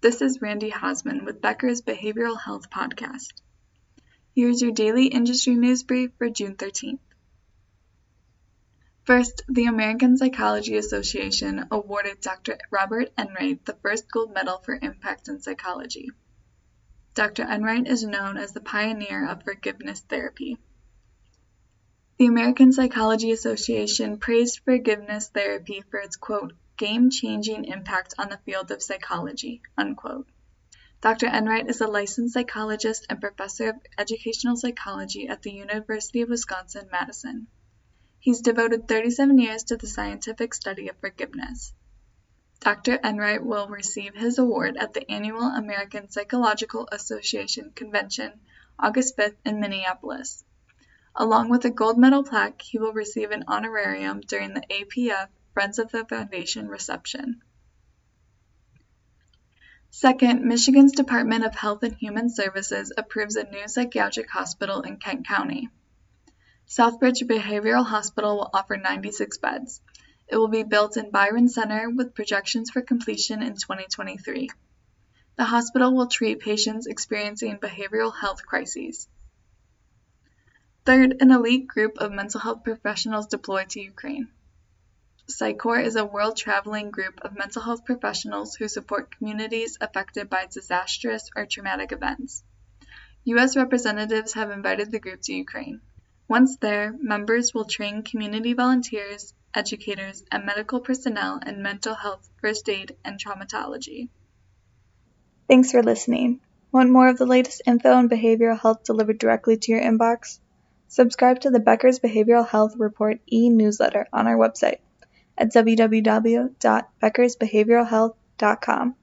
This is Randi Haseman with Becker's Behavioral Health Podcast. Here's your daily industry news brief for June 13th. First, the American Psychology Association awarded Dr. Robert Enright the first gold medal for impact in psychology. Dr. Enright is known as the pioneer of forgiveness therapy. The American Psychology Association praised forgiveness therapy for its quote, game-changing impact on the field of psychology. Unquote. Dr. Enright is a licensed psychologist and professor of educational psychology at the University of Wisconsin-Madison. He's devoted 37 years to the scientific study of forgiveness. Dr. Enright will receive his award at the annual American Psychological Association convention August 5th in Minneapolis. Along with a gold medal plaque, he will receive an honorarium during the APF Friends of the Foundation reception. Second, Michigan's Department of Health and Human Services approves a new psychiatric hospital in Kent County. Southridge Behavioral Hospital will offer 96 beds. It will be built in Byron Center with projections for completion in 2023. The hospital will treat patients experiencing behavioral health crises. Third, an elite group of mental health professionals deployed to Ukraine. PsyCorps is a world-traveling group of mental health professionals who support communities affected by disastrous or traumatic events. U.S. representatives have invited the group to Ukraine. Once there, members will train community volunteers, educators, and medical personnel in mental health, first aid, and traumatology. Thanks for listening. Want more of the latest info on behavioral health delivered directly to your inbox? Subscribe to the Becker's Behavioral Health Report e-newsletter on our website at www.beckersbehavioralhealth.com.